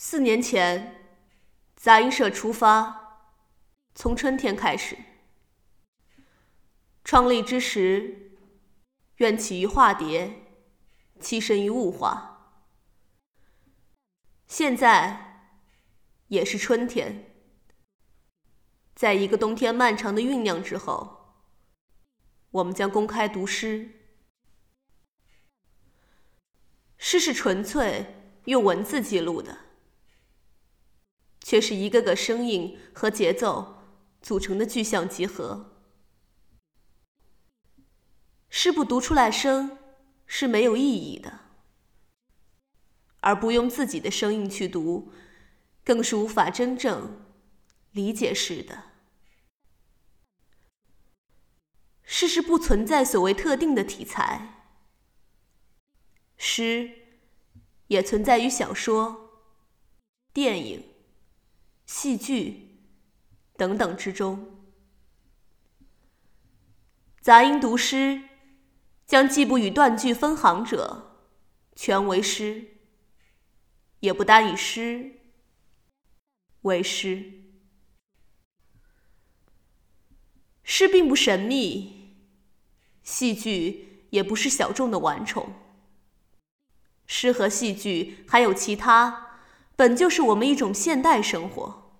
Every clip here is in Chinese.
四年前，杂音社出发，从春天开始。创立之时，愿起于化蝶，栖身于物化。现在，也是春天。在一个冬天漫长的酝酿之后，我们将公开读诗。诗是纯粹用文字记录的。却是一个个声音和节奏组成的具象集合。诗不读出来声是没有意义的，而不用自己的声音去读，更是无法真正理解诗的。诗是不存在所谓特定的题材，诗也存在于小说、电影。戏剧等等之中，杂音读诗将既不与断句分行者全为诗，也不单以诗为诗。诗并不神秘，戏剧也不是小众的玩宠。诗和戏剧还有其他。本就是我们一种现代生活。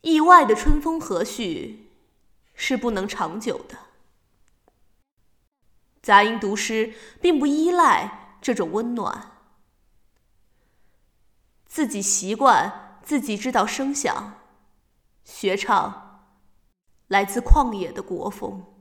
意外的春风和煦是不能长久的。杂音读诗并不依赖这种温暖，自己习惯，自己知道声响，学唱来自旷野的国风。